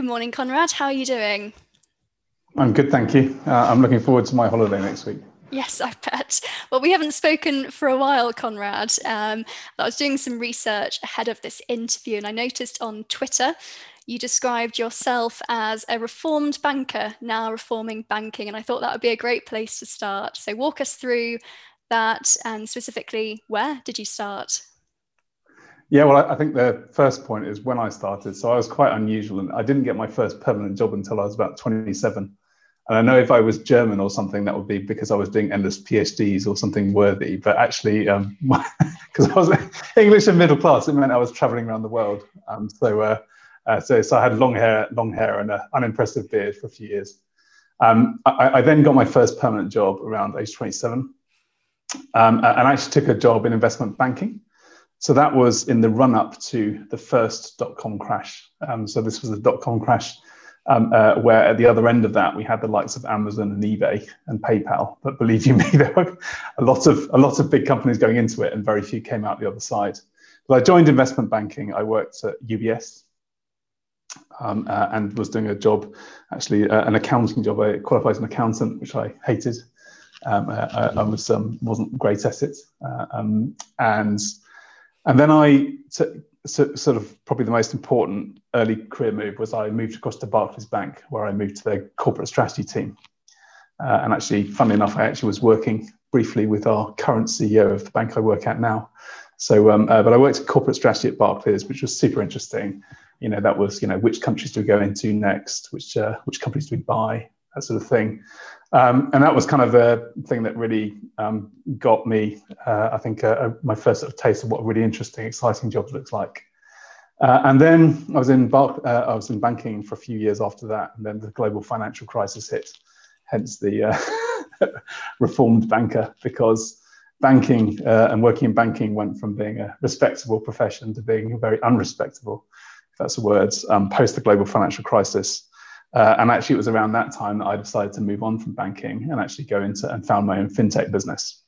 Good morning, Conrad. How are you doing? I'm good, thank you. Uh, I'm looking forward to my holiday next week. Yes, I bet. Well, we haven't spoken for a while, Conrad. Um, I was doing some research ahead of this interview, and I noticed on Twitter you described yourself as a reformed banker, now reforming banking. And I thought that would be a great place to start. So, walk us through that and specifically, where did you start? Yeah, well, I think the first point is when I started. So I was quite unusual, and I didn't get my first permanent job until I was about 27. And I know if I was German or something, that would be because I was doing endless PhDs or something worthy. But actually, because um, I was English and middle class, it meant I was traveling around the world. Um, so, uh, uh, so, so I had long hair, long hair, and an unimpressive beard for a few years. Um, I, I, then got my first permanent job around age 27, um, and I actually took a job in investment banking. So that was in the run up to the first dot com crash. Um, so this was the dot com crash, um, uh, where at the other end of that we had the likes of Amazon and eBay and PayPal. But believe you me, there were a lot of a lot of big companies going into it, and very few came out the other side. But I joined investment banking. I worked at UBS. Um, uh, and was doing a job, actually uh, an accounting job. I qualified as an accountant, which I hated. Um, uh, uh, I was um, wasn't great at it, uh, um, and and then I so, sort of probably the most important early career move was I moved across to Barclays Bank, where I moved to their corporate strategy team. Uh, and actually, funnily enough, I actually was working briefly with our current CEO of the bank I work at now. So, um, uh, but I worked in corporate strategy at Barclays, which was super interesting. You know, that was you know which countries do we go into next, which uh, which companies do we buy, that sort of thing. Um, and that was kind of a thing that really um, got me, uh, I think, uh, uh, my first sort of taste of what a really interesting, exciting job looks like. Uh, and then I was in Bar- uh, I was in banking for a few years after that, and then the global financial crisis hit, hence the uh, reformed banker, because banking and working in banking went from being a respectable profession to being very unrespectable, if that's the words, um, post the global financial crisis. Uh, and actually, it was around that time that I decided to move on from banking and actually go into and found my own fintech business.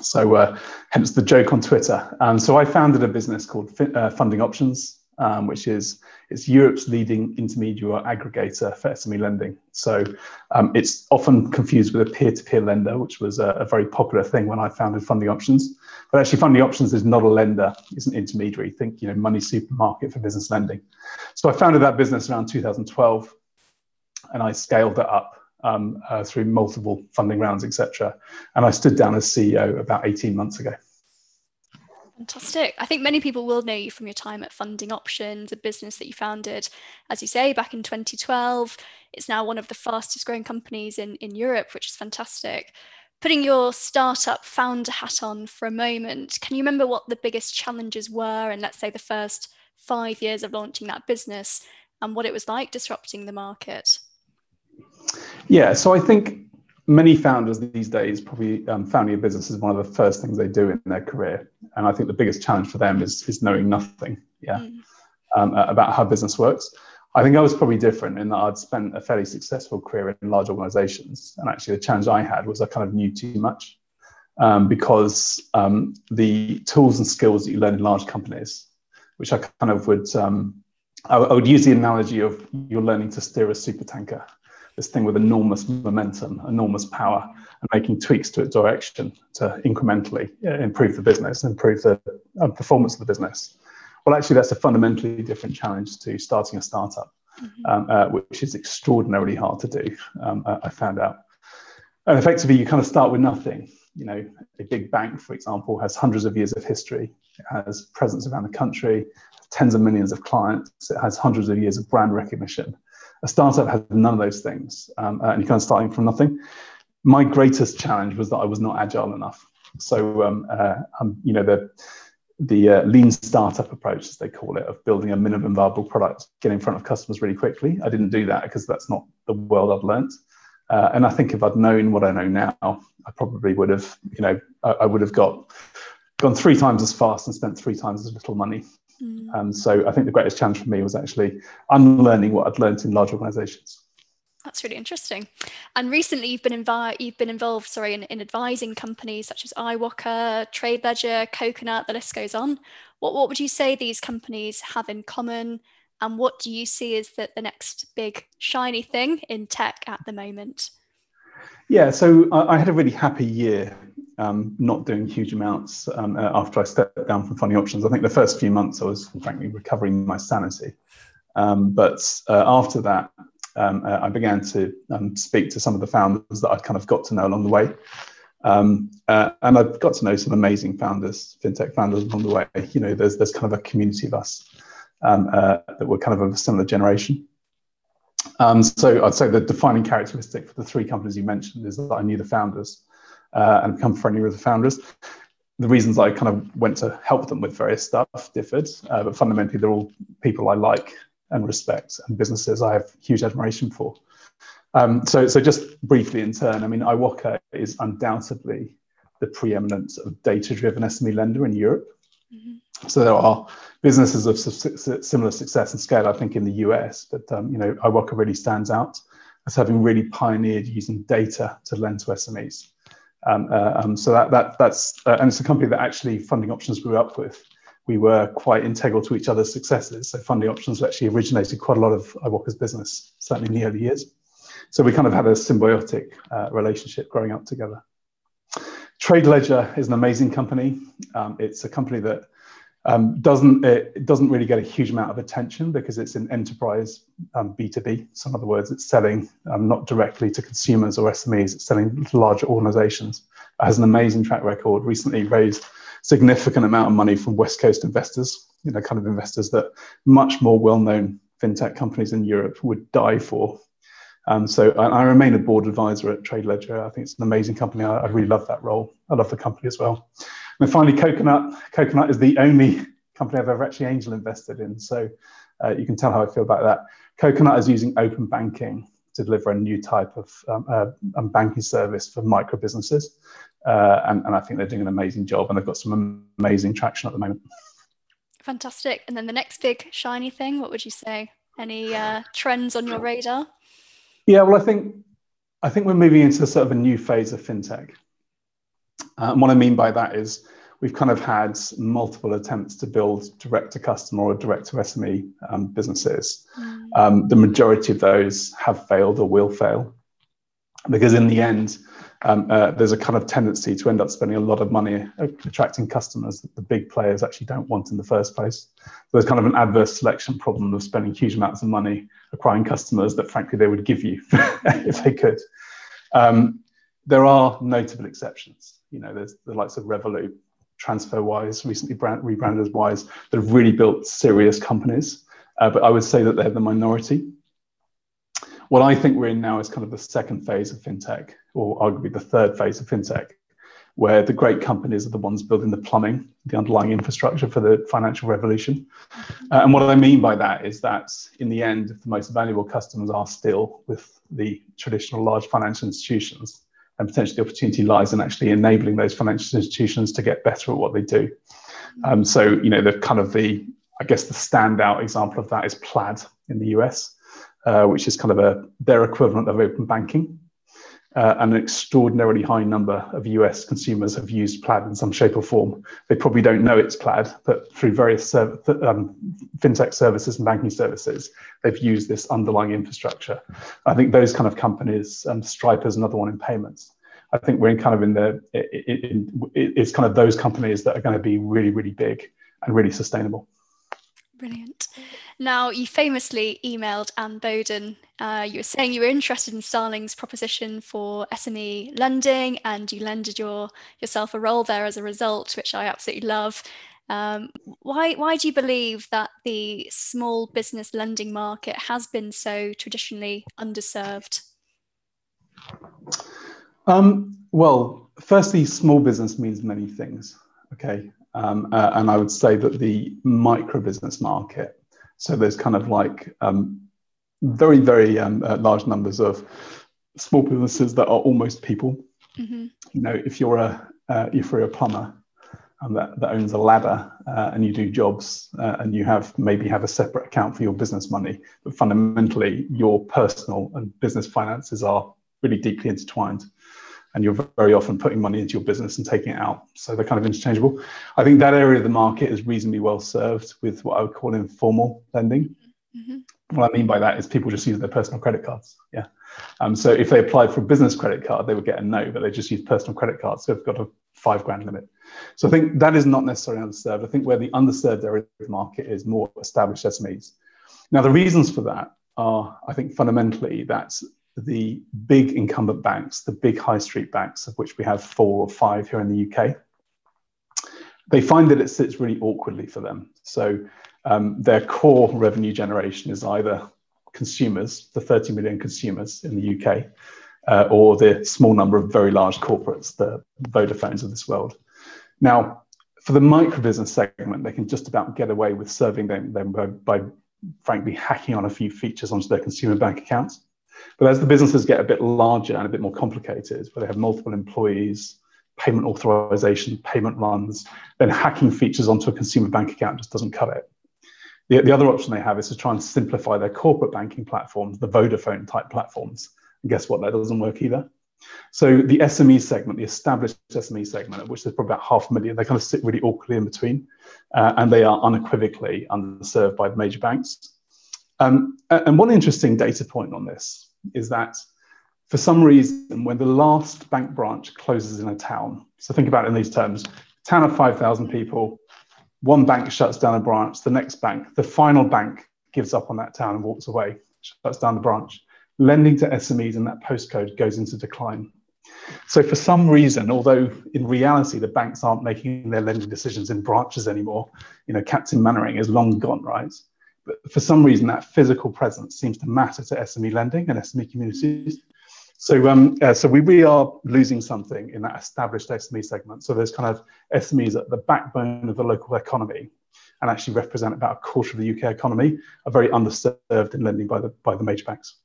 So, uh, hence the joke on Twitter. Um, so, I founded a business called uh, Funding Options, um, which is it's Europe's leading intermediary aggregator for SME lending. So, um, it's often confused with a peer-to-peer lender, which was a, a, very popular thing when I founded Funding Options. But actually, Funding Options is not a lender; it's an intermediary. Think, you know, money supermarket for business lending. So, I founded that business around 2012 and I scaled it up um, uh, through multiple funding rounds, etc. And I stood down as CEO about 18 months ago. Fantastic. I think many people will know you from your time at Funding Options, a business that you founded, as you say, back in 2012. It's now one of the fastest growing companies in, in Europe, which is fantastic. Putting your startup founder hat on for a moment, can you remember what the biggest challenges were in, let's say, the first five years of launching that business and what it was like disrupting the market? Yeah, so I think many founders these days probably um, founding a business is one of the first things they do in their career, and I think the biggest challenge for them is is knowing nothing. Yeah, mm. um, about how business works. I think I was probably different in that I'd spent a fairly successful career in large organizations, and actually the challenge I had was I kind of knew too much um, because um, the tools and skills that you learn in large companies, which I kind of would. Um, I, I would use the analogy of you're learning to steer a super tanker this thing with enormous momentum, enormous power, and making tweaks to its direction to incrementally improve the business, improve the uh, performance of the business. Well, actually, that's a fundamentally different challenge to starting a startup, mm-hmm. um, uh, which is extraordinarily hard to do. Um, I found out, and effectively, you kind of start with nothing. You know, a big bank, for example, has hundreds of years of history, it has presence around the country, tens of millions of clients, it has hundreds of years of brand recognition a startup has none of those things, um, uh, and you're kind of starting from nothing. My greatest challenge was that I was not agile enough. So, um, uh, um, you know, the the uh, lean startup approach, as they call it, of building a minimum viable product, get in front of customers really quickly. I didn't do that because that's not the world I've learned. Uh, and I think if I'd known what I know now, I probably would have, you know, I, I would have got gone three times as fast and spent three times as little money. Mm. Um, so I think the greatest challenge for me was actually unlearning what I'd learned in large organizations. That's really interesting. And recently, you've been invi- you've been involved, sorry, in, in advising companies such as Iwoca, TradeLedger, Coconut. The list goes on. What what would you say these companies have in common, And what do you see as the, the next big shiny thing in tech at the moment? Yeah, so I, I had a really happy year um, not doing huge amounts um, uh, after I stepped down from funding options. I think the first few months I was frankly recovering my sanity. Um, but uh, after that, um, uh, I began to um, speak to some of the founders that I'd kind of got to know along the way. Um, uh, and I've got to know some amazing founders, fintech founders along the way. You know, there's there's kind of a community of us um, uh, that were kind of of a similar generation. Um, so I'd say the defining characteristic for the three companies you mentioned is that I knew the founders uh, and become friendly with the founders. The reasons I kind of went to help them with various stuff differed, uh, but fundamentally they're all people I like and respect and businesses I have huge admiration for. Um, so, so just briefly in turn, I mean, Iwoca is undoubtedly the preeminent of data-driven SME lender in Europe. Mm-hmm. So there are businesses of similar success and scale, I think, in the US, but um, you know, Iwoca really stands out as having really pioneered using data to lend to SMEs. Um, uh, um, so that, that that's uh, and it's a company that actually Funding Options grew up with we were quite integral to each other's successes. So funding options actually originated quite a lot of Iwoca's business, certainly in the early years. So we kind of had a symbiotic uh, relationship growing up together. Trade Ledger is an amazing company. Um, it's a company that um, doesn't it doesn't really get a huge amount of attention because it's an enterprise um, B2B. So in other words, it's selling um, not directly to consumers or SMEs. It's selling to larger organizations. It has an amazing track record. Recently raised significant amount of money from West Coast investors, you know, kind of investors that much more well-known fintech companies in Europe would die for. Um, so I, I, remain a board advisor at Trade Ledger. I think it's an amazing company. I, I, really love that role. I love the company as well. And finally, Coconut. Coconut is the only company I've ever actually angel invested in. So uh, you can tell how I feel about that. Coconut is using open banking to deliver a new type of um, uh, um, banking service for micro businesses. Uh, and, and I think they're doing an amazing job and they've got some amazing traction at the moment. Fantastic. And then the next big shiny thing, what would you say? Any uh, trends on your radar? Yeah, well, I think I think we're moving into sort of a new phase of fintech. Uh, and what I mean by that is we've kind of had multiple attempts to build direct to customer or direct to SME um, businesses. Mm. Um, the majority of those have failed or will fail because in the end, um, uh, there's a kind of tendency to end up spending a lot of money attracting customers that the big players actually don't want in the first place. So there's kind of an adverse selection problem of spending huge amounts of money acquiring customers that frankly they would give you if they could. Um, there are notable exceptions. You know, there's the likes of Revolut, TransferWise, recently brand, rebranded as Wise, that have really built serious companies. Uh, but I would say that they're the minority. What I think we're in now is kind of the second phase of fintech, or arguably the third phase of fintech, where the great companies are the ones building the plumbing, the underlying infrastructure for the financial revolution. Uh, and what I mean by that is that in the end, the most valuable customers are still with the traditional large financial institutions, and potentially the opportunity lies in actually enabling those financial institutions to get better at what they do. Um, so, you know, the kind of the, I guess the standout example of that is Plaid in the US. Uh, which is kind of a their equivalent of open banking. Uh, and an extraordinarily high number of US consumers have used Plaid in some shape or form. They probably don't know it's Plaid, but through various serv- um, fintech services and banking services, they've used this underlying infrastructure. I think those kind of companies, um, Stripe is another one in payments. I think we're in kind of in the, it, it, it, it's kind of those companies that are going to be really, really big and really sustainable. Brilliant. Now, you famously emailed Anne Boden. Uh, you were saying you were interested in Starling's proposition for SME lending, and you lended your yourself a role there as a result, which I absolutely love. Um, why why do you believe that the small business lending market has been so traditionally underserved? Um, well, firstly, small business means many things. Okay, um, uh, and I would say that the micro business market so there's kind of like um, very, very um, uh, large numbers of small businesses that are almost people. Mm-hmm. You know, if you're a uh, if you're a plumber um, that, that owns a ladder uh, and you do jobs uh, and you have maybe have a separate account for your business money, but fundamentally your personal and business finances are really deeply intertwined and you're very often putting money into your business and taking it out. So they're kind of interchangeable. I think that area of the market is reasonably well served with what I would call informal lending. Mm-hmm. What I mean by that is people just use their personal credit cards. Yeah. Um, so if they applied for a business credit card, they would get a no, but they just use personal credit cards. So they've got a five grand limit. So I think that is not necessarily underserved. I think where the underserved area of the market is more established SMEs. Now, the reasons for that are, I think, fundamentally that the big incumbent banks, the big high street banks, of which we have four or five here in the UK, they find that it sits really awkwardly for them. So um, their core revenue generation is either consumers, the 30 million consumers in the UK, uh, or the small number of very large corporates, the Vodafones of this world. Now, for the micro business segment, they can just about get away with serving them, them by, by, frankly, hacking on a few features onto their consumer bank accounts. But as the businesses get a bit larger and a bit more complicated, where they have multiple employees, payment authorization, payment runs, then hacking features onto a consumer bank account just doesn't cut it. The, the other option they have is to try and simplify their corporate banking platforms, the Vodafone type platforms. And guess what? That doesn't work either. So the SME segment, the established SME segment, which is probably about half a million, they kind of sit really awkwardly in between, uh, and they are unequivocally underserved by the major banks. Um, and one interesting data point on this is that for some reason, when the last bank branch closes in a town, so think about it in these terms, town of 5,000 people, one bank shuts down a branch, the next bank, the final bank gives up on that town and walks away, shuts down the branch. Lending to SMEs in that postcode goes into decline. So, for some reason, although in reality the banks aren't making their lending decisions in branches anymore, you know, Captain Mainwaring is long gone, right? But for some reason, that physical presence seems to matter to SME lending and SME communities. So, um, uh, so we really are losing something in that established SME segment. So there's kind of SMEs at the backbone of the local economy and actually represent about a quarter of the UK economy are very underserved in lending by the by the major banks.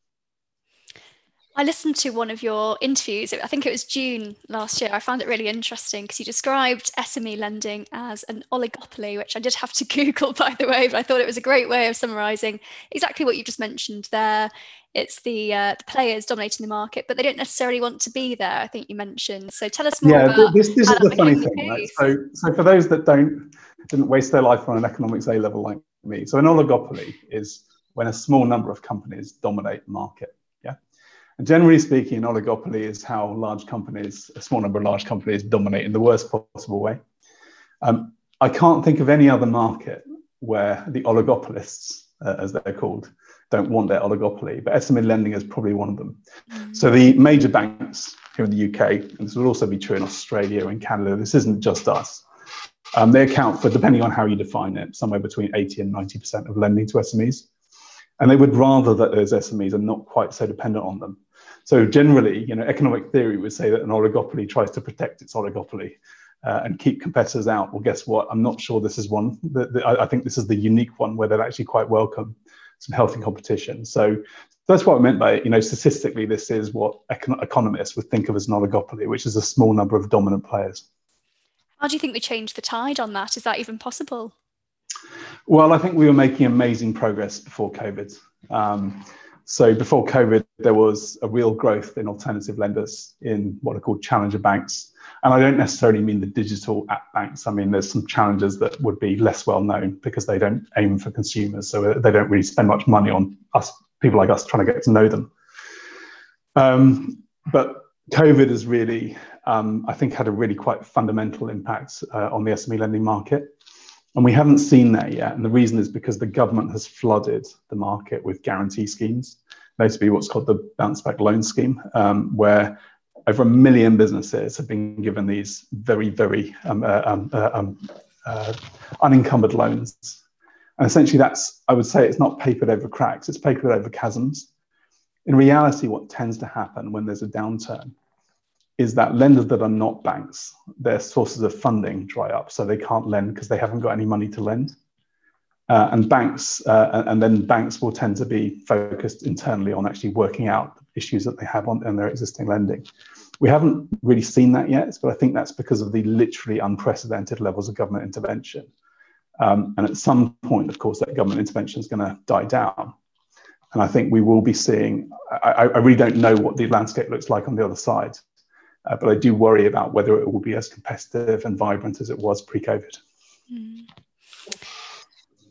I listened to one of your interviews, I think it was June last year. I found it really interesting because you described SME lending as an oligopoly, which I did have to Google, by the way, but I thought it was a great way of summarizing exactly what you just mentioned there. It's the, uh, the players dominating the market, but they don't necessarily want to be there, I think you mentioned. So tell us more yeah, about this, this is the funny thing. Right? So, so for those that don't didn't waste their life on an economics A level like me, so an oligopoly is when a small number of companies dominate the market. And generally speaking, an oligopoly is how large companies, a small number of large companies, dominate in the worst possible way. Um, I can't think of any other market where the oligopolists, uh, as they're called, don't want their oligopoly, but SME lending is probably one of them. Mm-hmm. So the major banks here in the UK, and this will also be true in Australia and Canada, this isn't just us. Um, they account for, depending on how you define it, somewhere between 80 and 90% of lending to SMEs. And they would rather that those SMEs are not quite so dependent on them. So generally, you know, economic theory would say that an oligopoly tries to protect its oligopoly uh, and keep competitors out. Well, guess what? I'm not sure this is one. I, I think this is the unique one where they're actually quite welcome some healthy competition. So that's what I meant by, you know, statistically, this is what econ- economists would think of as an oligopoly, which is a small number of dominant players. How do you think we change the tide on that? Is that even possible? Well, I think we were making amazing progress before COVID. Um, so before COVID, there was a real growth in alternative lenders in what are called challenger banks. And I don't necessarily mean the digital app banks. I mean, there's some challengers that would be less well known because they don't aim for consumers. So they don't really spend much money on us, people like us, trying to get to know them. Um, but COVID has really, um, I think, had a really quite fundamental impact uh, on the SME lending market. And we haven't seen that yet. And the reason is because the government has flooded the market with guarantee schemes, notably what's called the bounce back loan scheme, um, where over a million businesses have been given these very, very um, uh, um, uh, um, uh, unencumbered loans. And essentially, that's, I would say, it's not papered over cracks, it's papered over chasms. In reality, what tends to happen when there's a downturn is that lenders that are not banks, their sources of funding dry up, so they can't lend because they haven't got any money to lend. Uh, and banks, uh, and then banks will tend to be focused internally on actually working out issues that they have on in their existing lending. We haven't really seen that yet, but I think that's because of the literally unprecedented levels of government intervention. Um, and at some point, of course, that government intervention is going to die down. And I think we will be seeing, I, I really don't know what the landscape looks like on the other side. Uh, but I do worry about whether it will be as competitive and vibrant as it was pre-COVID. Mm.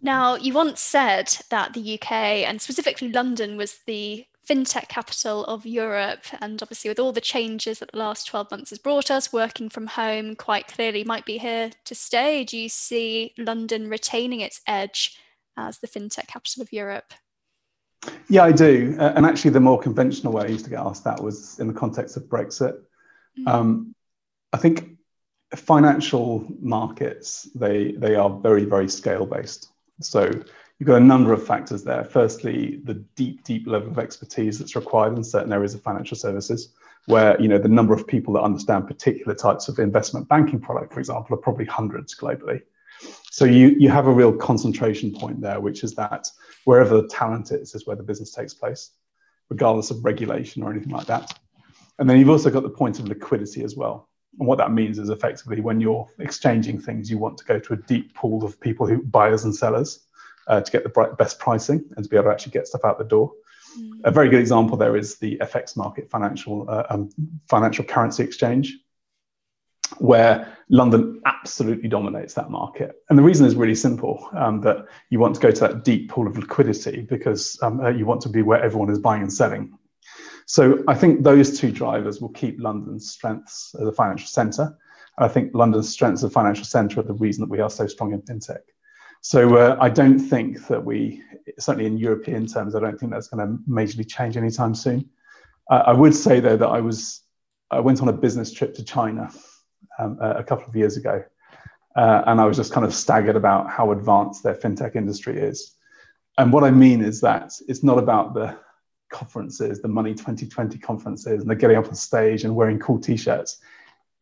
Now, you once said that the UK and specifically London was the fintech capital of Europe. And obviously, with all the changes that the last 12 months has brought us, working from home quite clearly might be here to stay. Do you see London retaining its edge as the fintech capital of Europe? Yeah, I do. Uh, and actually, the more conventional way I used to get asked that was in the context of Brexit. Mm-hmm. Um, I think financial markets they they are very very scale based. So you've got a number of factors there. Firstly, the deep, deep level of expertise that's required in certain areas of financial services, where you know the number of people that understand particular types of investment banking product, for example, are probably hundreds globally. So you you have a real concentration point there, which is that wherever the talent is, is where the business takes place, regardless of regulation or anything like that. And then you've also got the point of liquidity as well. And what that means is effectively when you're exchanging things, you want to go to a deep pool of people who buyers and sellers uh, to get the best pricing and to be able to actually get stuff out the door. Mm. A very good example there is the FX market, financial uh, um, financial currency exchange, where London absolutely dominates that market. And the reason is really simple: um, that you want to go to that deep pool of liquidity because um, uh, you want to be where everyone is buying and selling. So I think those two drivers will keep London's strengths as a financial centre. And I think London's strengths as a financial centre are the reason that we are so strong in fintech. So uh, I don't think that we, certainly in European terms, I don't think that's going to majorly change anytime soon. Uh, I would say though that I was, I went on a business trip to China um, a couple of years ago, uh, and I was just kind of staggered about how advanced their fintech industry is. And what I mean is that it's not about the conferences, the Money 2020 conferences, and they're getting up on stage and wearing cool t-shirts.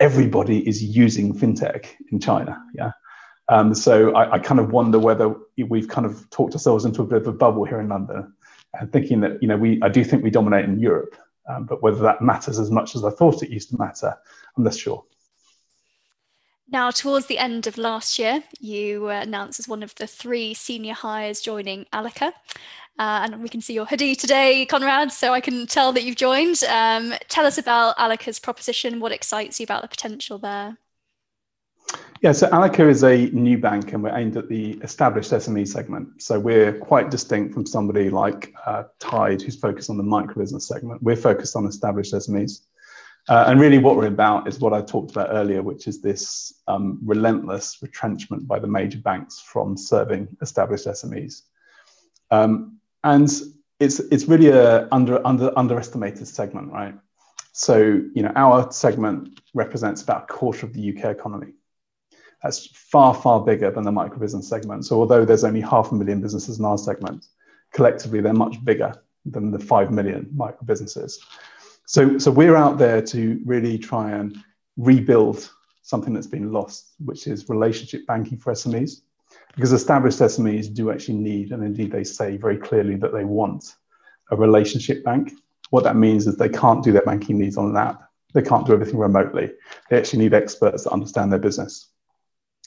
Everybody is using fintech in China. Yeah. Um, so I, I, kind of wonder whether we've kind of talked ourselves into a bit of a bubble here in London, and thinking that you know we I do think we dominate in Europe, um, but whether that matters as much as I thought it used to matter, I'm less sure. Now, towards the end of last year, you were announced as one of the three senior hires joining Allica. Uh, and we can see your hoodie today, Conrad, so I can tell that you've joined. Um, tell us about Allica's proposition, what excites you about the potential there. Yeah, so Allica is a new bank and we're aimed at the established SME segment. So we're quite distinct from somebody like uh, Tide, who's focused on the micro business segment. We're focused on established SMEs. Uh, and really, what we're about is what I talked about earlier, which is this um, relentless retrenchment by the major banks from serving established SMEs. Um, and it's, it's really a under, under, underestimated segment, right? So, you know, our segment represents about a quarter of the UK economy. That's far, far bigger than the micro business segment. So although there's only half a million businesses in our segment, collectively they're much bigger than the 5 million micro businesses. So, so we're out there to really try and rebuild something that's been lost, which is relationship banking for SMEs. Because established SMEs do actually need, and indeed they say very clearly that they want a relationship bank. What that means is they can't do their banking needs on an app. They can't do everything remotely. They actually need experts that understand their business.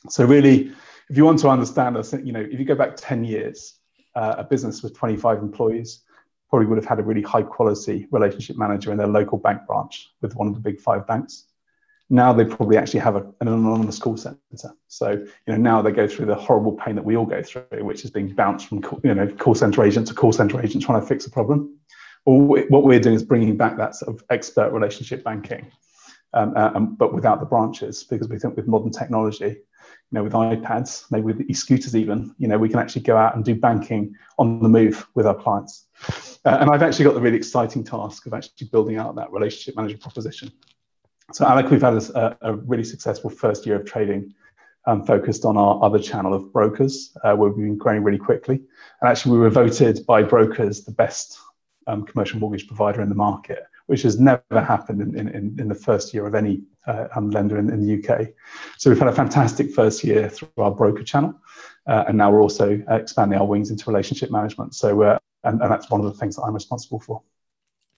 So really, if you want to understand us, you know, if you go back 10 years, uh, a business with 25 employees probably would have had a really high quality relationship manager in their local bank branch with one of the big five banks. Now they probably actually have a, an anonymous call center. So you know now they go through the horrible pain that we all go through, which is being bounced from you know call center agent to call center agent trying to fix a problem. Well, what we're doing is bringing back that sort of expert relationship banking, um, uh, but without the branches, because we think with modern technology, you know, with iPads, maybe with e-scooters even, you know, we can actually go out and do banking on the move with our clients. Uh, and I've actually got the really exciting task of actually building out that relationship manager proposition. So Alec, we've had a, a really successful first year of trading um, focused on our other channel of brokers, uh, where we've been growing really quickly. And actually we were voted by brokers the best um, commercial mortgage provider in the market, which has never happened in, in, in the first year of any uh, um, lender in, in, the UK. So we've had a fantastic first year through our broker channel, uh, and now we're also expanding our wings into relationship management. So, uh, and, and that's one of the things that I'm responsible for.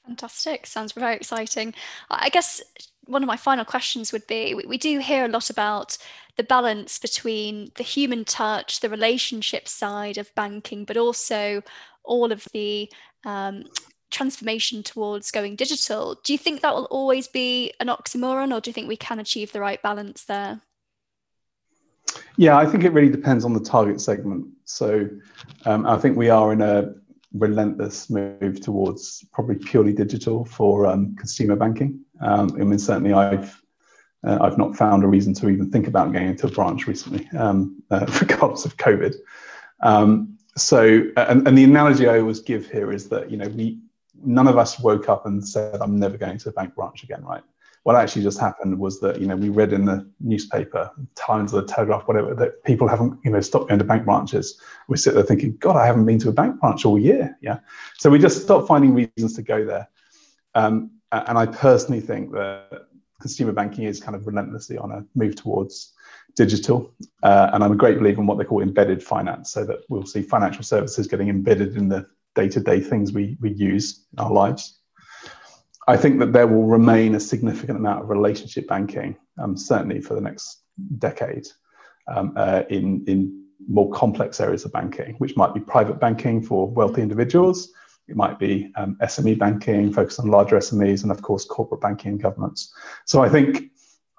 Fantastic. Sounds very exciting. I guess one of my final questions would be we, we, do hear a lot about the balance between the human touch, the relationship side of banking, but also all of the um, transformation towards going digital. Do you think that will always be an oxymoron, or do you think we can achieve the right balance there? Yeah, I think it really depends on the target segment. So um, I think we are in a relentless move towards probably purely digital for um, consumer banking. Um, I mean, certainly I've uh, I've not found a reason to even think about going into a branch recently, um, uh, regardless of COVID. Um, so, and, and the analogy I always give here is that you know we none of us woke up and said, "I'm never going to a bank branch again," right? what actually just happened was that you know we read in the newspaper, Times or the Telegraph, whatever, that people haven't you know stopped going to bank branches. We sit there thinking, God, I haven't been to a bank branch all year. Yeah, so we just stopped finding reasons to go there. Um, and I personally think that consumer banking is kind of relentlessly on a move towards digital. Uh, and I'm a great believer in what they call embedded finance, so that we'll see financial services getting embedded in the day-to-day things we, we use in our lives. I think that there will remain a significant amount of relationship banking, um, certainly for the next decade, um, uh, in, in more complex areas of banking, which might be private banking for wealthy individuals. It might be um, SME banking, focused on larger SMEs, and of course, corporate banking and governments. So I think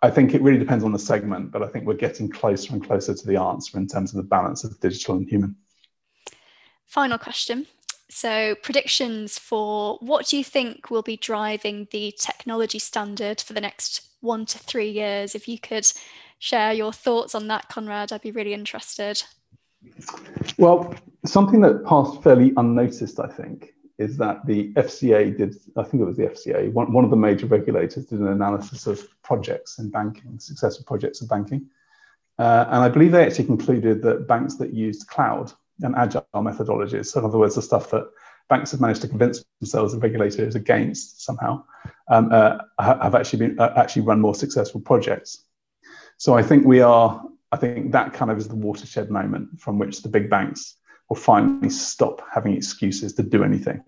I think it really depends on the segment, but I think we're getting closer and closer to the answer in terms of the balance of digital and human. Final question. So, predictions for what do you think will be driving the technology standard for the next one to three years? If you could share your thoughts on that, Conrad, I'd be really interested. Well, something that passed fairly unnoticed, I think, is that the FCA did, I think it was the FCA, one, one of the major regulators did an analysis of projects in banking, successful projects in banking. Uh, and I believe they actually concluded that banks that used cloud and agile methodologies. So, in other words, the stuff that banks have managed to convince themselves the regulators against somehow um, uh, have actually been uh, actually run more successful projects. So, I think we are. I think that kind of is the watershed moment from which the big banks will finally stop having excuses to do anything.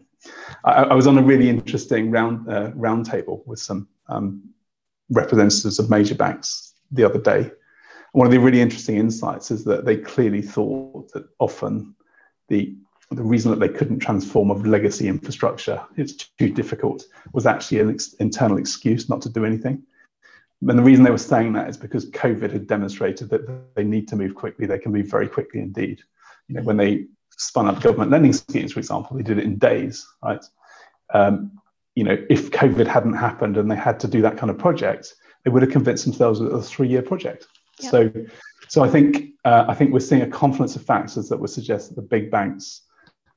I, I was on a really interesting round uh, roundtable with some um, representatives of major banks the other day one of the really interesting insights is that they clearly thought that often the the reason that they couldn't transform a legacy infrastructure, it's too difficult, was actually an ex- internal excuse not to do anything. And the reason they were saying that is because COVID had demonstrated that they need to move quickly. They can move very quickly indeed. You know, when they spun up government lending schemes, for example, they did it in days, right? Um, you know, if COVID hadn't happened and they had to do that kind of project, they would have convinced themselves that it was a three-year project. So, so I think uh, I think we're seeing a confluence of factors that would suggest that the big banks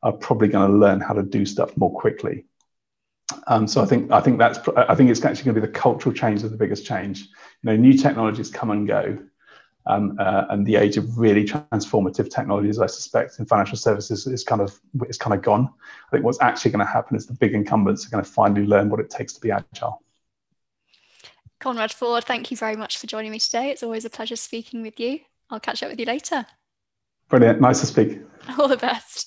are probably going to learn how to do stuff more quickly. Um, so I think I think that's I think it's actually going to be the cultural change that's the biggest change. You know, new technologies come and go, um, uh, and the age of really transformative technologies, I suspect, in financial services is kind of is kind of gone. I think what's actually going to happen is the big incumbents are going to finally learn what it takes to be agile. Conrad Ford, thank you very much for joining me today. It's always a pleasure speaking with you. I'll catch up with you later. Brilliant. Nice to speak. All the best.